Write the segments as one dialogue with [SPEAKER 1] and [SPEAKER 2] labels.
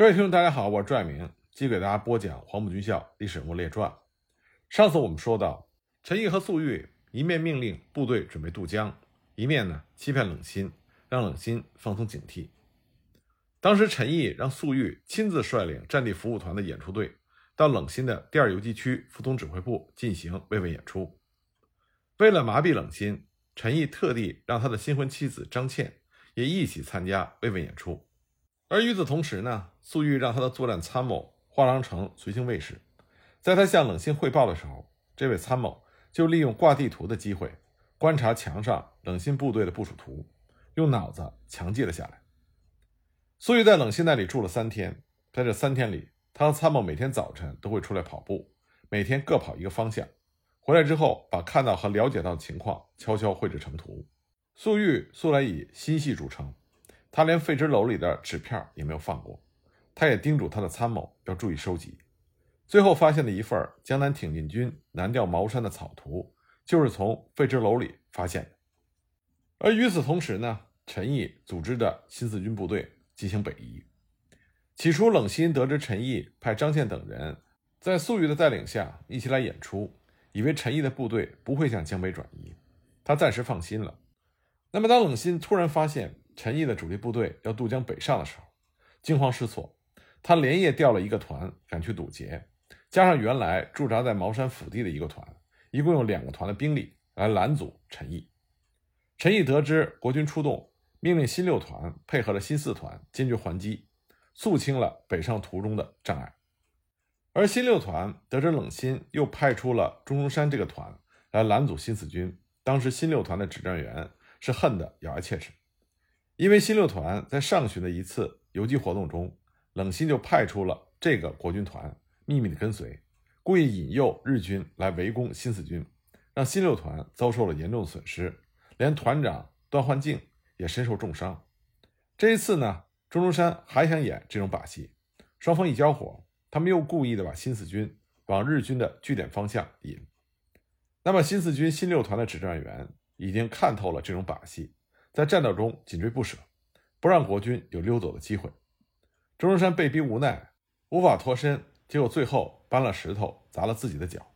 [SPEAKER 1] 各位听众，大家好，我是朱爱明，继续给大家播讲黄埔军校历史人物列传。上次我们说到，陈毅和粟裕一面命令部队准备渡江，一面呢欺骗冷心，让冷心放松警惕。当时陈毅让粟裕亲自率领战地服务团的演出队，到冷心的第二游击区副总指挥部进行慰问演出。为了麻痹冷心，陈毅特地让他的新婚妻子张倩也一起参加慰问演出。而与此同时呢，粟裕让他的作战参谋华郎成随行卫士，在他向冷心汇报的时候，这位参谋就利用挂地图的机会，观察墙上冷心部队的部署图，用脑子强记了下来。粟裕在冷心那里住了三天，在这三天里，他和参谋每天早晨都会出来跑步，每天各跑一个方向，回来之后把看到和了解到的情况悄悄绘制成图。粟裕素来以心细著称。他连废纸篓里的纸片也没有放过，他也叮嘱他的参谋要注意收集。最后发现的一份江南挺进军南调茅山的草图，就是从废纸篓里发现的。而与此同时呢，陈毅组织的新四军部队进行北移。起初，冷心得知陈毅派张宪等人在粟裕的带领下一起来演出，以为陈毅的部队不会向江北转移，他暂时放心了。那么，当冷心突然发现，陈毅的主力部队要渡江北上的时候，惊慌失措。他连夜调了一个团赶去堵截，加上原来驻扎在茅山腹地的一个团，一共有两个团的兵力来拦阻陈毅。陈毅得知国军出动，命令新六团配合了新四团坚决还击，肃清了北上途中的障碍。而新六团得知冷心又派出了钟中山这个团来拦阻新四军，当时新六团的指战员是恨得咬牙切齿。因为新六团在上旬的一次游击活动中，冷心就派出了这个国军团秘密的跟随，故意引诱日军来围攻新四军，让新六团遭受了严重损失，连团长段焕静也身受重伤。这一次呢，钟中山还想演这种把戏，双方一交火，他们又故意的把新四军往日军的据点方向引。那么新四军新六团的指战员已经看透了这种把戏。在战斗中紧追不舍，不让国军有溜走的机会。钟中山被逼无奈，无法脱身，结果最后搬了石头砸了自己的脚，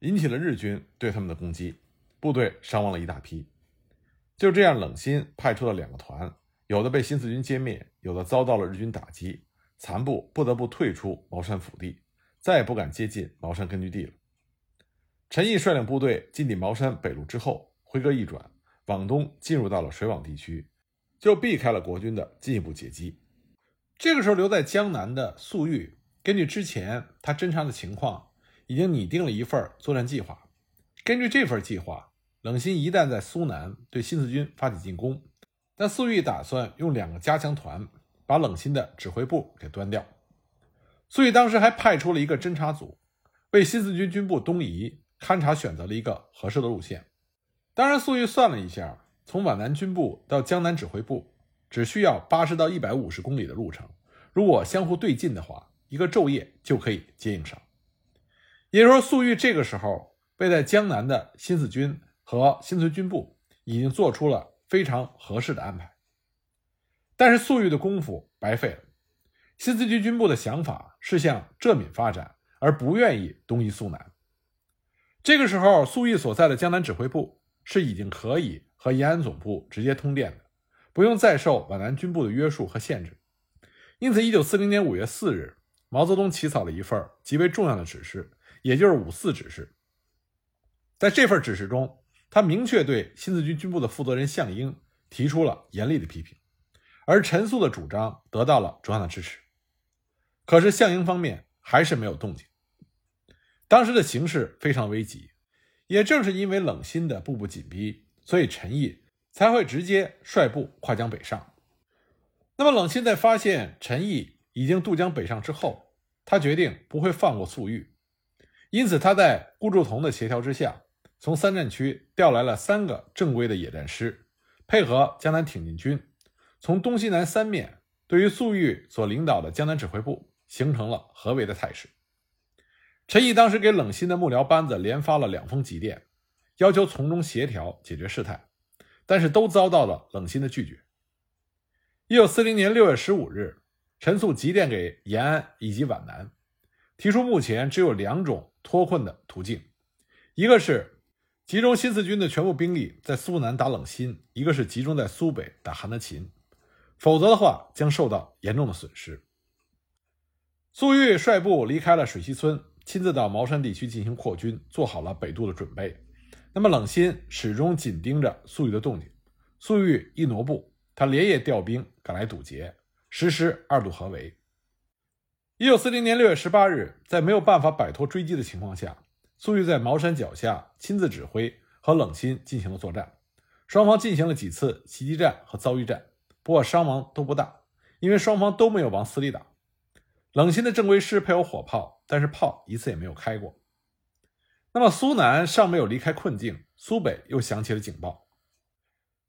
[SPEAKER 1] 引起了日军对他们的攻击，部队伤亡了一大批。就这样，冷心派出了两个团，有的被新四军歼灭，有的遭到了日军打击，残部不得不退出茅山腹地，再也不敢接近茅山根据地了。陈毅率领部队进抵茅山北路之后，回戈一转。往东进入到了水网地区，就避开了国军的进一步截击。这个时候，留在江南的粟裕，根据之前他侦察的情况，已经拟定了一份作战计划。根据这份计划，冷心一旦在苏南对新四军发起进攻，那粟裕打算用两个加强团把冷心的指挥部给端掉。粟裕当时还派出了一个侦察组，为新四军军部东移勘察，选择了一个合适的路线。当然，粟裕算了一下，从皖南军部到江南指挥部只需要八十到一百五十公里的路程，如果相互对进的话，一个昼夜就可以接应上。也就是说，粟裕这个时候为在江南的新四军和新四军部已经做出了非常合适的安排。但是，粟裕的功夫白费了。新四军军部的想法是向浙闽发展，而不愿意东移苏南。这个时候，粟裕所在的江南指挥部。是已经可以和延安总部直接通电的，不用再受皖南军部的约束和限制。因此，一九四零年五月四日，毛泽东起草了一份极为重要的指示，也就是五四指示。在这份指示中，他明确对新四军军部的负责人项英提出了严厉的批评，而陈粟的主张得到了中央的支持。可是，项英方面还是没有动静。当时的形势非常危急。也正是因为冷心的步步紧逼，所以陈毅才会直接率部跨江北上。那么，冷心在发现陈毅已经渡江北上之后，他决定不会放过粟裕，因此他在顾祝同的协调之下，从三战区调来了三个正规的野战师，配合江南挺进军，从东西南三面对于粟裕所领导的江南指挥部形成了合围的态势。陈毅当时给冷心的幕僚班子连发了两封急电，要求从中协调解决事态，但是都遭到了冷心的拒绝。一九四零年六月十五日，陈粟急电给延安以及皖南，提出目前只有两种脱困的途径：一个是集中新四军的全部兵力在苏南打冷新；一个是集中在苏北打韩德勤。否则的话，将受到严重的损失。粟裕率部离开了水西村，亲自到茅山地区进行扩军，做好了北渡的准备。那么冷心始终紧盯着粟裕的动静。粟裕一挪步，他连夜调兵赶来堵截，实施二渡合围。一九四零年六月十八日，在没有办法摆脱追击的情况下，粟裕在茅山脚下亲自指挥和冷心进行了作战。双方进行了几次袭击战和遭遇战。不过伤亡都不大，因为双方都没有往死里打。冷心的正规师配有火炮，但是炮一次也没有开过。那么苏南尚没有离开困境，苏北又响起了警报。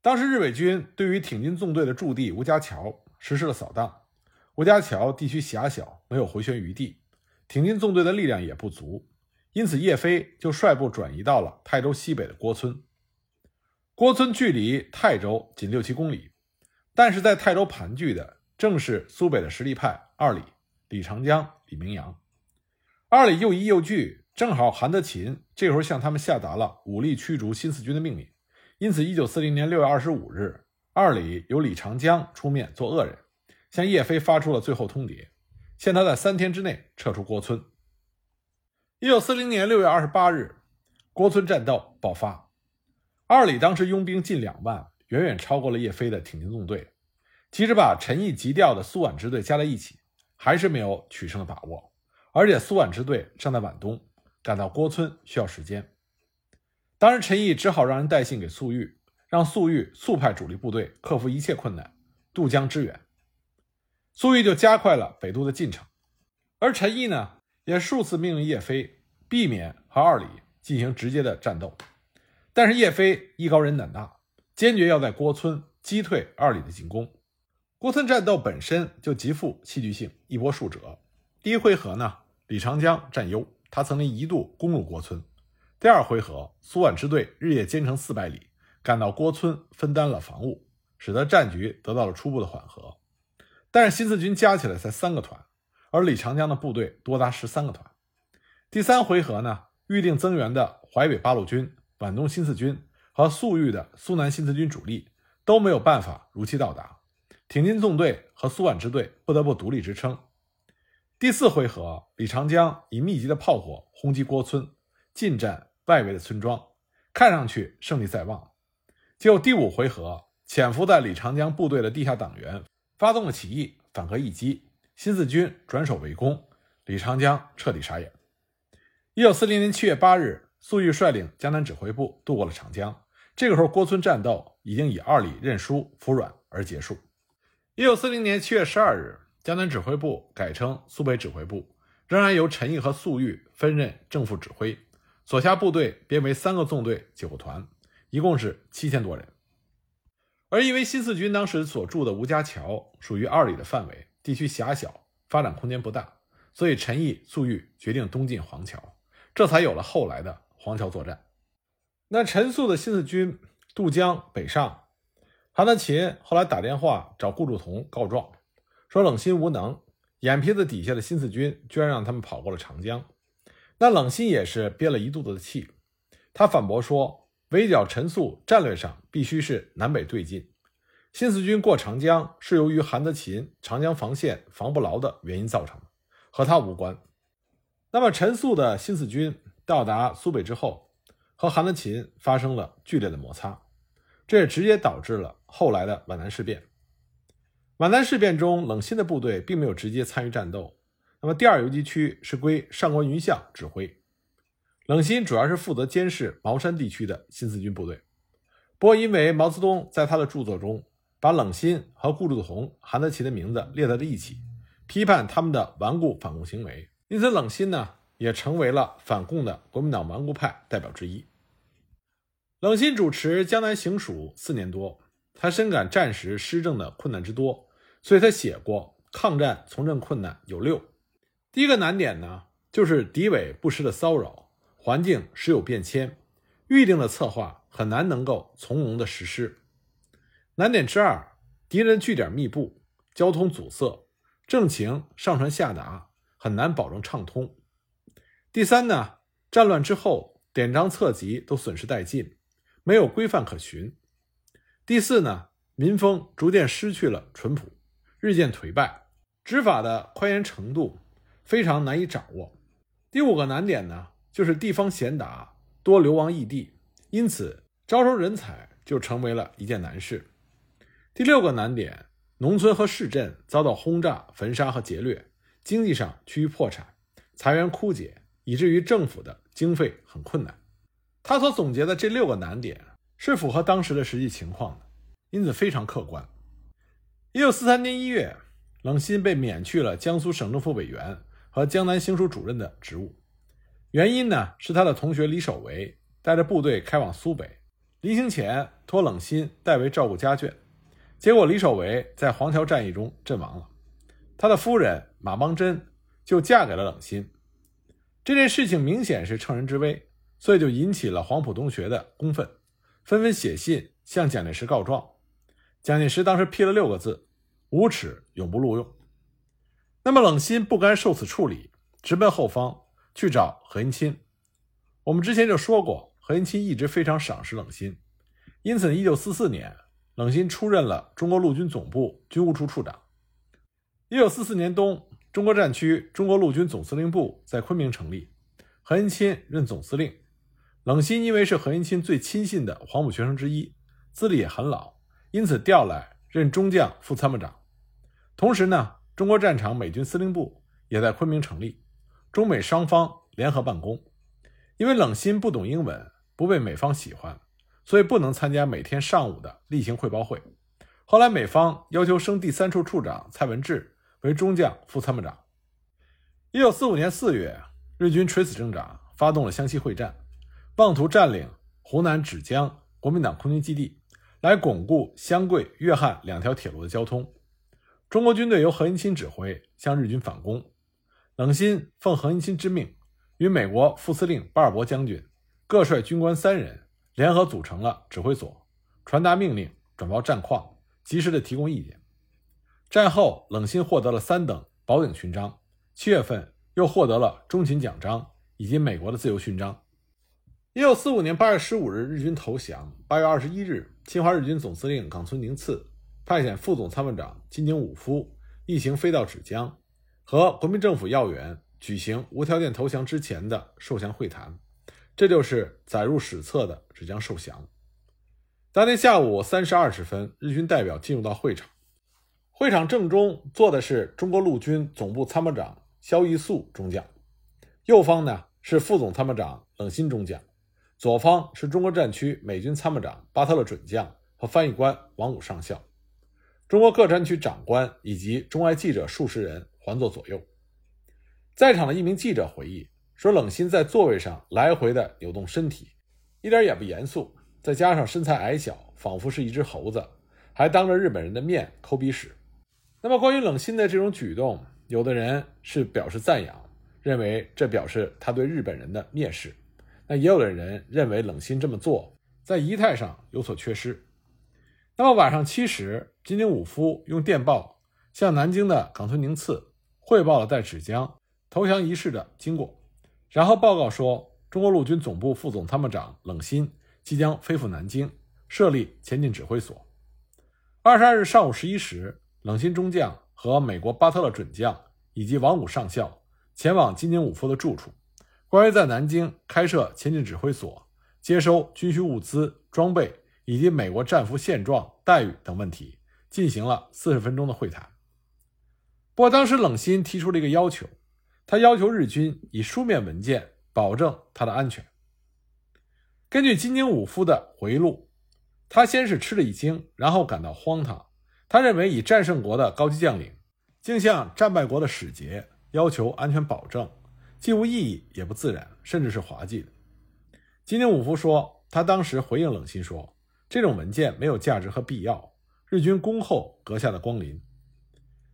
[SPEAKER 1] 当时日伪军对于挺进纵队的驻地吴家桥实施了扫荡。吴家桥地区狭小，没有回旋余地，挺进纵队的力量也不足，因此叶飞就率部转移到了泰州西北的郭村。郭村距离泰州仅六七公里。但是在泰州盘踞的正是苏北的实力派二李李长江、李明阳。二李又疑又惧，正好韩德勤这时候向他们下达了武力驱逐新四军的命令。因此，一九四零年六月二十五日，二里由李长江出面做恶人，向叶飞发出了最后通牒，限他在三天之内撤出郭村。一九四零年六月二十八日，郭村战斗爆发，二里当时拥兵近两万。远远超过了叶飞的挺进纵队，即使把陈毅急调的苏皖支队加在一起，还是没有取胜的把握。而且苏皖支队尚在皖东，赶到郭村需要时间。当时陈毅只好让人带信给粟裕，让粟裕速派主力部队克服一切困难渡江支援。粟裕就加快了北渡的进程，而陈毅呢，也数次命令叶飞避免和二李进行直接的战斗，但是叶飞艺高人胆大。坚决要在郭村击退二李的进攻。郭村战斗本身就极富戏剧性，一波数折。第一回合呢，李长江占优，他曾经一度攻入郭村。第二回合，苏皖支队日夜兼程四百里，赶到郭村分担了防务，使得战局得到了初步的缓和。但是新四军加起来才三个团，而李长江的部队多达十三个团。第三回合呢，预定增援的淮北八路军、皖东新四军。和粟裕的苏南新四军主力都没有办法如期到达，挺进纵队和苏皖支队不得不独立支撑。第四回合，李长江以密集的炮火轰击郭村，进占外围的村庄，看上去胜利在望。结果第五回合，潜伏在李长江部队的地下党员发动了起义，反戈一击，新四军转守为攻，李长江彻底傻眼。一九四零年七月八日，粟裕率领江南指挥部渡过了长江。这个时候，郭村战斗已经以二李认输服软而结束。一九四零年七月十二日，江南指挥部改称苏北指挥部，仍然由陈毅和粟裕分任正副指挥，所辖部队编为三个纵队九个团，一共是七千多人。而因为新四军当时所驻的吴家桥属于二里的范围，地区狭小，发展空间不大，所以陈毅、粟裕决定东进黄桥，这才有了后来的黄桥作战。那陈粟的新四军渡江北上，韩德勤后来打电话找顾祝同告状，说冷心无能，眼皮子底下的新四军居然让他们跑过了长江。那冷心也是憋了一肚子的气，他反驳说，围剿陈粟战略上必须是南北对进，新四军过长江是由于韩德勤长江防线防不牢的原因造成的，和他无关。那么陈粟的新四军到达苏北之后。和韩德勤发生了剧烈的摩擦，这也直接导致了后来的皖南事变。皖南事变中，冷心的部队并没有直接参与战斗。那么，第二游击区是归上官云相指挥，冷心主要是负责监视茅山地区的新四军部队。不过，因为毛泽东在他的著作中把冷心和顾祝同、韩德勤的名字列在了一起，批判他们的顽固反共行为，因此冷心呢。也成为了反共的国民党顽固派代表之一。冷心主持江南行署四年多，他深感战时施政的困难之多，所以他写过抗战从政困难有六。第一个难点呢，就是敌伪不时的骚扰，环境时有变迁，预定的策划很难能够从容的实施。难点之二，敌人据点密布，交通阻塞，政情上传下达很难保证畅通。第三呢，战乱之后，典章册籍都损失殆尽，没有规范可循。第四呢，民风逐渐失去了淳朴，日渐颓败，执法的宽严程度非常难以掌握。第五个难点呢，就是地方贤达多流亡异地，因此招收人才就成为了一件难事。第六个难点，农村和市镇遭到轰炸、焚杀和劫掠，经济上趋于破产，财源枯竭，以至于政府的经费很困难。他所总结的这六个难点是符合当时的实际情况的，因此非常客观。一九四三年一月，冷心被免去了江苏省政府委员和江南行署主任的职务，原因呢是他的同学李守维带着部队开往苏北，临行前托冷心代为照顾家眷。结果，李守维在黄桥战役中阵亡了，他的夫人马邦珍就嫁给了冷心。这件事情明显是乘人之危，所以就引起了黄埔同学的公愤，纷纷写信向蒋介石告状。蒋介石当时批了六个字：“无耻，永不录用。”那么冷心不甘受此处理，直奔后方去找何应钦。我们之前就说过，何应钦一直非常赏识冷心，因此，一九四四年。冷心出任了中国陆军总部军务处处长。一九四四年冬，中国战区中国陆军总司令部在昆明成立，何应钦任总司令。冷心因为是何应钦最亲信的黄埔学生之一，资历也很老，因此调来任中将副参谋长。同时呢，中国战场美军司令部也在昆明成立，中美双方联合办公。因为冷心不懂英文，不被美方喜欢。所以不能参加每天上午的例行汇报会。后来美方要求升第三处处长蔡文治为中将副参谋长。一九四五年四月，日军垂死挣扎，发动了湘西会战，妄图占领湖南芷江国民党空军基地，来巩固湘桂粤汉两条铁路的交通。中国军队由何应钦指挥向日军反攻。冷心奉何应钦之命，与美国副司令巴尔博将军各率军官三人。联合组成了指挥所，传达命令、转报战况，及时的提供意见。战后，冷心获得了三等宝鼎勋章，七月份又获得了中勤奖章以及美国的自由勋章。一九四五年八月十五日，日军投降。八月二十一日，侵华日军总司令冈村宁次派遣副总参谋长金井武夫一行飞到芷江，和国民政府要员举行无条件投降之前的受降会谈。这就是载入史册的芷江受降。当天下午三时二十分，日军代表进入到会场，会场正中坐的是中国陆军总部参谋长萧一肃中将，右方呢是副总参谋长冷心中将，左方是中国战区美军参谋长巴特勒准将和翻译官王武上校，中国各战区长官以及中外记者数十人环坐左右。在场的一名记者回忆。说冷心在座位上来回的扭动身体，一点也不严肃。再加上身材矮小，仿佛是一只猴子，还当着日本人的面抠鼻屎。那么关于冷心的这种举动，有的人是表示赞扬，认为这表示他对日本人的蔑视；那也有的人认为冷心这么做在仪态上有所缺失。那么晚上七时，金井武夫用电报向南京的冈村宁次汇报了在芷江投降仪式的经过。然后报告说，中国陆军总部副总参谋长冷心即将飞赴南京，设立前进指挥所。二十二日上午十一时，冷心中将和美国巴特勒准将以及王武上校前往金井武夫的住处，关于在南京开设前进指挥所、接收军需物资、装备以及美国战俘现状、待遇等问题，进行了四十分钟的会谈。不过，当时冷心提出了一个要求。他要求日军以书面文件保证他的安全。根据金井武夫的回忆录，他先是吃了一惊，然后感到荒唐。他认为以战胜国的高级将领竟向战败国的使节要求安全保证，既无意义也不自然，甚至是滑稽的。金井武夫说，他当时回应冷心说，这种文件没有价值和必要，日军恭候阁下的光临。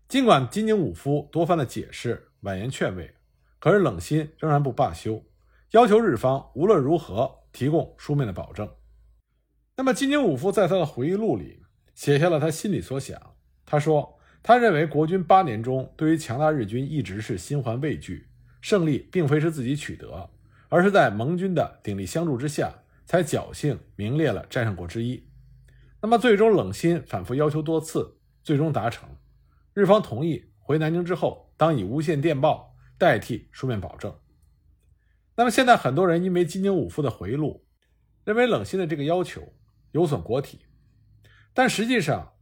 [SPEAKER 1] 尽管金井武夫多番的解释。婉言劝慰，可是冷心仍然不罢休，要求日方无论如何提供书面的保证。那么金井武夫在他的回忆录里写下了他心里所想。他说：“他认为国军八年中对于强大日军一直是心怀畏惧，胜利并非是自己取得，而是在盟军的鼎力相助之下，才侥幸名列了战胜国之一。那么，最终冷心反复要求多次，最终达成，日方同意回南京之后，当以无线电报代替书面保证。那么，现在很多人因为金京武夫的回路，认为冷心的这个要求有损国体，但实际上，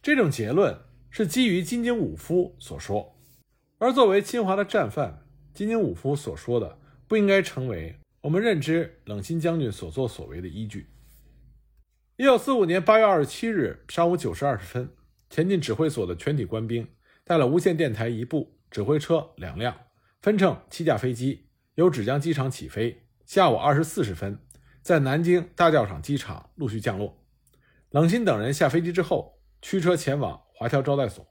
[SPEAKER 1] 这种结论是基于金京武夫所说，而作为侵华的战犯，金京武夫所说的不应该成为我们认知冷心将军所作所为的依据。一九四五年八月二十七日上午九时二十分，前进指挥所的全体官兵带了无线电台一部、指挥车两辆，分乘七架飞机，由芷江机场起飞。下午二时四十分，在南京大教场机场陆续降落。冷心等人下飞机之后，驱车前往华侨招待所。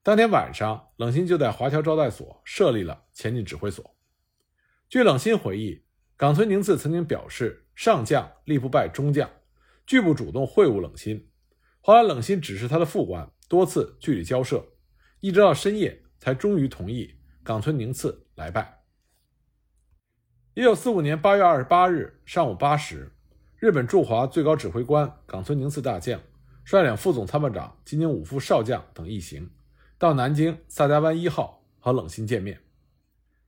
[SPEAKER 1] 当天晚上，冷心就在华侨招待所设立了前进指挥所。据冷心回忆，冈村宁次曾经表示：“上将力不败中将。”拒不主动会晤冷心，后来冷心指示他的副官多次据理交涉，一直到深夜才终于同意冈村宁次来拜。一九四五年八月二十八日上午八时，日本驻华最高指挥官冈村宁次大将率领副总参谋长金京武夫少将等一行到南京萨迦湾一号和冷心见面。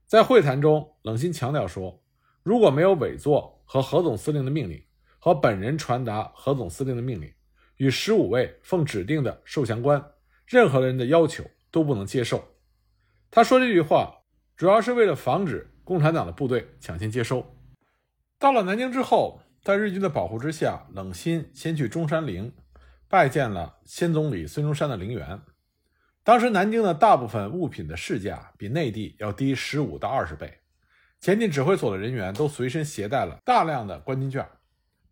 [SPEAKER 1] 在会谈中，冷心强调说，如果没有委座和何总司令的命令。和本人传达何总司令的命令，与十五位奉指定的受降官，任何人的要求都不能接受。他说这句话，主要是为了防止共产党的部队抢先接收。到了南京之后，在日军的保护之下，冷心先去中山陵拜见了先总理孙中山的陵园。当时南京的大部分物品的市价比内地要低十五到二十倍，前进指挥所的人员都随身携带了大量的关金券。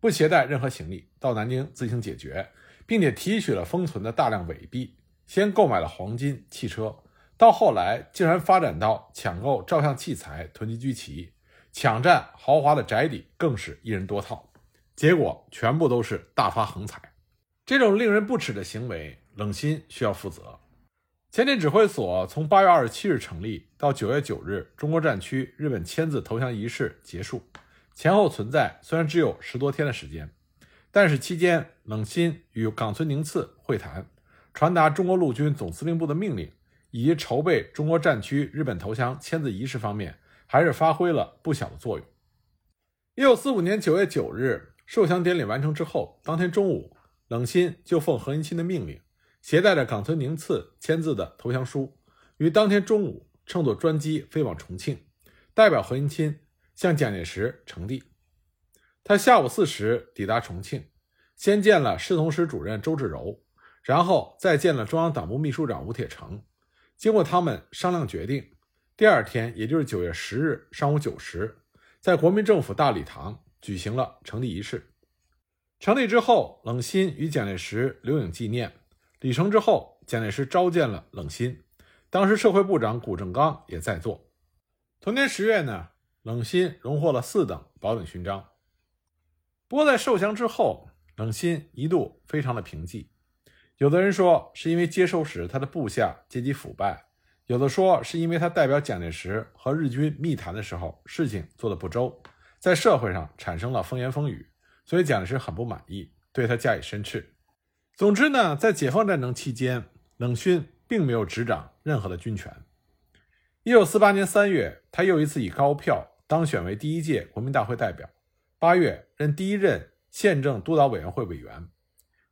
[SPEAKER 1] 不携带任何行李到南京自行解决，并且提取了封存的大量伪币，先购买了黄金、汽车，到后来竟然发展到抢购照相器材、囤积居奇、抢占豪华的宅邸，更是一人多套，结果全部都是大发横财。这种令人不齿的行为，冷心需要负责。前进指挥所从八月二十七日成立到九月九日，中国战区日本签字投降仪式结束。前后存在虽然只有十多天的时间，但是期间冷心与冈村宁次会谈，传达中国陆军总司令部的命令，以及筹备中国战区日本投降签字仪式方面，还是发挥了不小的作用。一九四五年九月九日，受降典礼完成之后，当天中午，冷心就奉何应钦的命令，携带着冈村宁次签字的投降书，于当天中午乘坐专机飞往重庆，代表何应钦。向蒋介石呈递。他下午四时抵达重庆，先见了侍从室主任周至柔，然后再见了中央党部秘书长吴铁城。经过他们商量决定，第二天，也就是九月十日上午九时，在国民政府大礼堂举行了成立仪式。成立之后，冷心与蒋介石留影纪念。礼成之后，蒋介石召见了冷心，当时社会部长谷正刚也在座。同年十月呢。冷心荣获了四等宝鼎勋章。不过，在受降之后，冷心一度非常的平静。有的人说是因为接收时他的部下阶级腐败，有的说是因为他代表蒋介石和日军密谈的时候事情做得不周，在社会上产生了风言风语，所以蒋介石很不满意，对他加以申斥。总之呢，在解放战争期间，冷心并没有执掌任何的军权。一九四八年三月，他又一次以高票。当选为第一届国民大会代表，八月任第一任宪政督导委员会委员。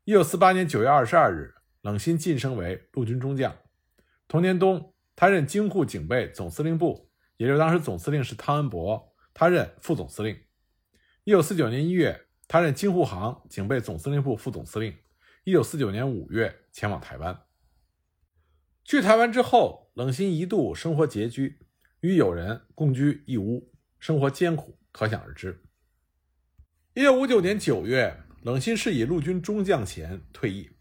[SPEAKER 1] 一九四八年九月二十二日，冷心晋升为陆军中将。同年冬，他任京沪警备总司令部，也就是当时总司令是汤恩伯，他任副总司令。一九四九年一月，他任京沪杭警备总司令部副总司令。一九四九年五月，前往台湾。去台湾之后，冷心一度生活拮据，与友人共居一屋。生活艰苦，可想而知。一九五九年九月，冷心是以陆军中将衔退役。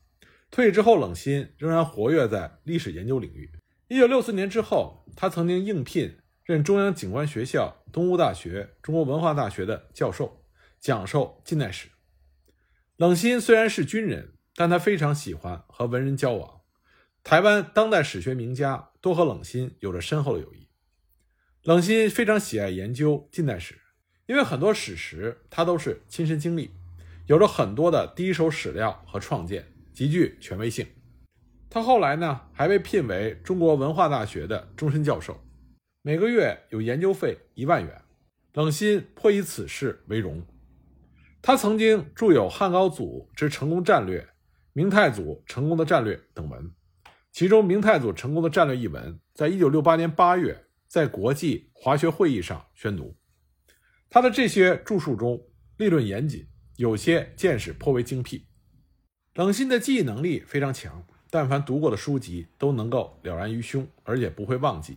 [SPEAKER 1] 退役之后，冷心仍然活跃在历史研究领域。一九六四年之后，他曾经应聘任中央警官学校、东吴大学、中国文化大学的教授，讲授近代史。冷心虽然是军人，但他非常喜欢和文人交往。台湾当代史学名家都和冷心有着深厚的友谊。冷心非常喜爱研究近代史，因为很多史实他都是亲身经历，有着很多的第一手史料和创建，极具权威性。他后来呢，还被聘为中国文化大学的终身教授，每个月有研究费一万元。冷心颇以此事为荣。他曾经著有《汉高祖之成功战略》《明太祖成功的战略》等文，其中《明太祖成功的战略》一文，在一九六八年八月在国际华学会议上宣读。他的这些著述中，立论严谨，有些见识颇为精辟。冷心的记忆能力非常强。但凡读过的书籍都能够了然于胸，而且不会忘记，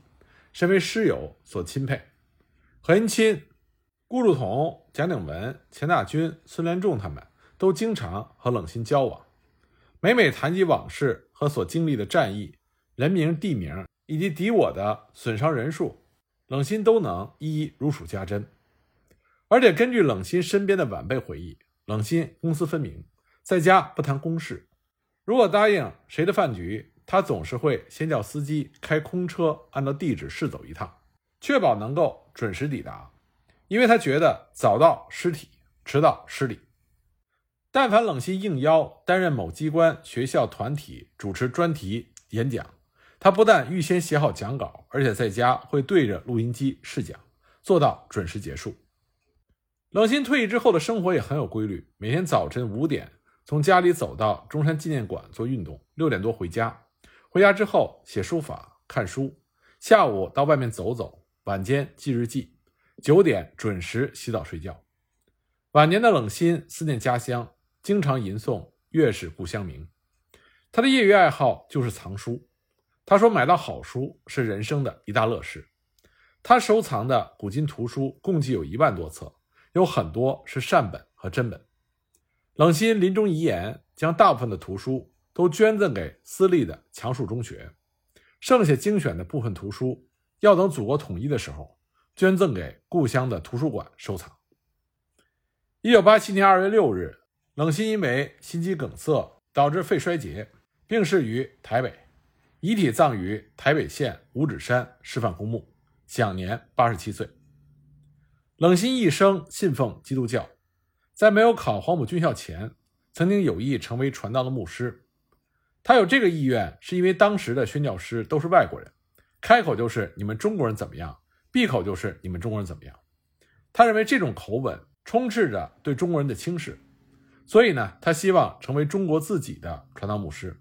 [SPEAKER 1] 身为师友所钦佩。何应钦、顾祝同、蒋鼎文、钱大钧、孙连仲他们都经常和冷心交往，每每谈及往事和所经历的战役、人名、地名以及敌我的损伤人数，冷心都能一一如数家珍。而且根据冷心身边的晚辈回忆，冷心公私分明，在家不谈公事。如果答应谁的饭局，他总是会先叫司机开空车，按照地址试走一趟，确保能够准时抵达。因为他觉得早到失体，迟到失礼。但凡冷心应邀担任某机关、学校、团体主持专题演讲，他不但预先写好讲稿，而且在家会对着录音机试讲，做到准时结束。冷心退役之后的生活也很有规律，每天早晨五点。从家里走到中山纪念馆做运动，六点多回家。回家之后写书法、看书，下午到外面走走，晚间记日记。九点准时洗澡睡觉。晚年的冷心思念家乡，经常吟诵《月是故乡明》。他的业余爱好就是藏书。他说：“买到好书是人生的一大乐事。”他收藏的古今图书共计有一万多册，有很多是善本和真本。冷心临终遗言，将大部分的图书都捐赠给私立的强恕中学，剩下精选的部分图书，要等祖国统一的时候，捐赠给故乡的图书馆收藏。一九八七年二月六日，冷心因为心肌梗塞导致肺衰竭，病逝于台北，遗体葬于台北县五指山示范公墓，享年八十七岁。冷心一生信奉基督教。在没有考黄埔军校前，曾经有意成为传道的牧师。他有这个意愿，是因为当时的宣教师都是外国人，开口就是“你们中国人怎么样”，闭口就是“你们中国人怎么样”。他认为这种口吻充斥着对中国人的轻视，所以呢，他希望成为中国自己的传道牧师。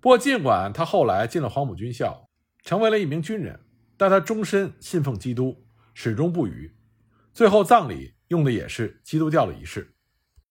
[SPEAKER 1] 不过，尽管他后来进了黄埔军校，成为了一名军人，但他终身信奉基督，始终不渝。最后葬礼。用的也是基督教的仪式。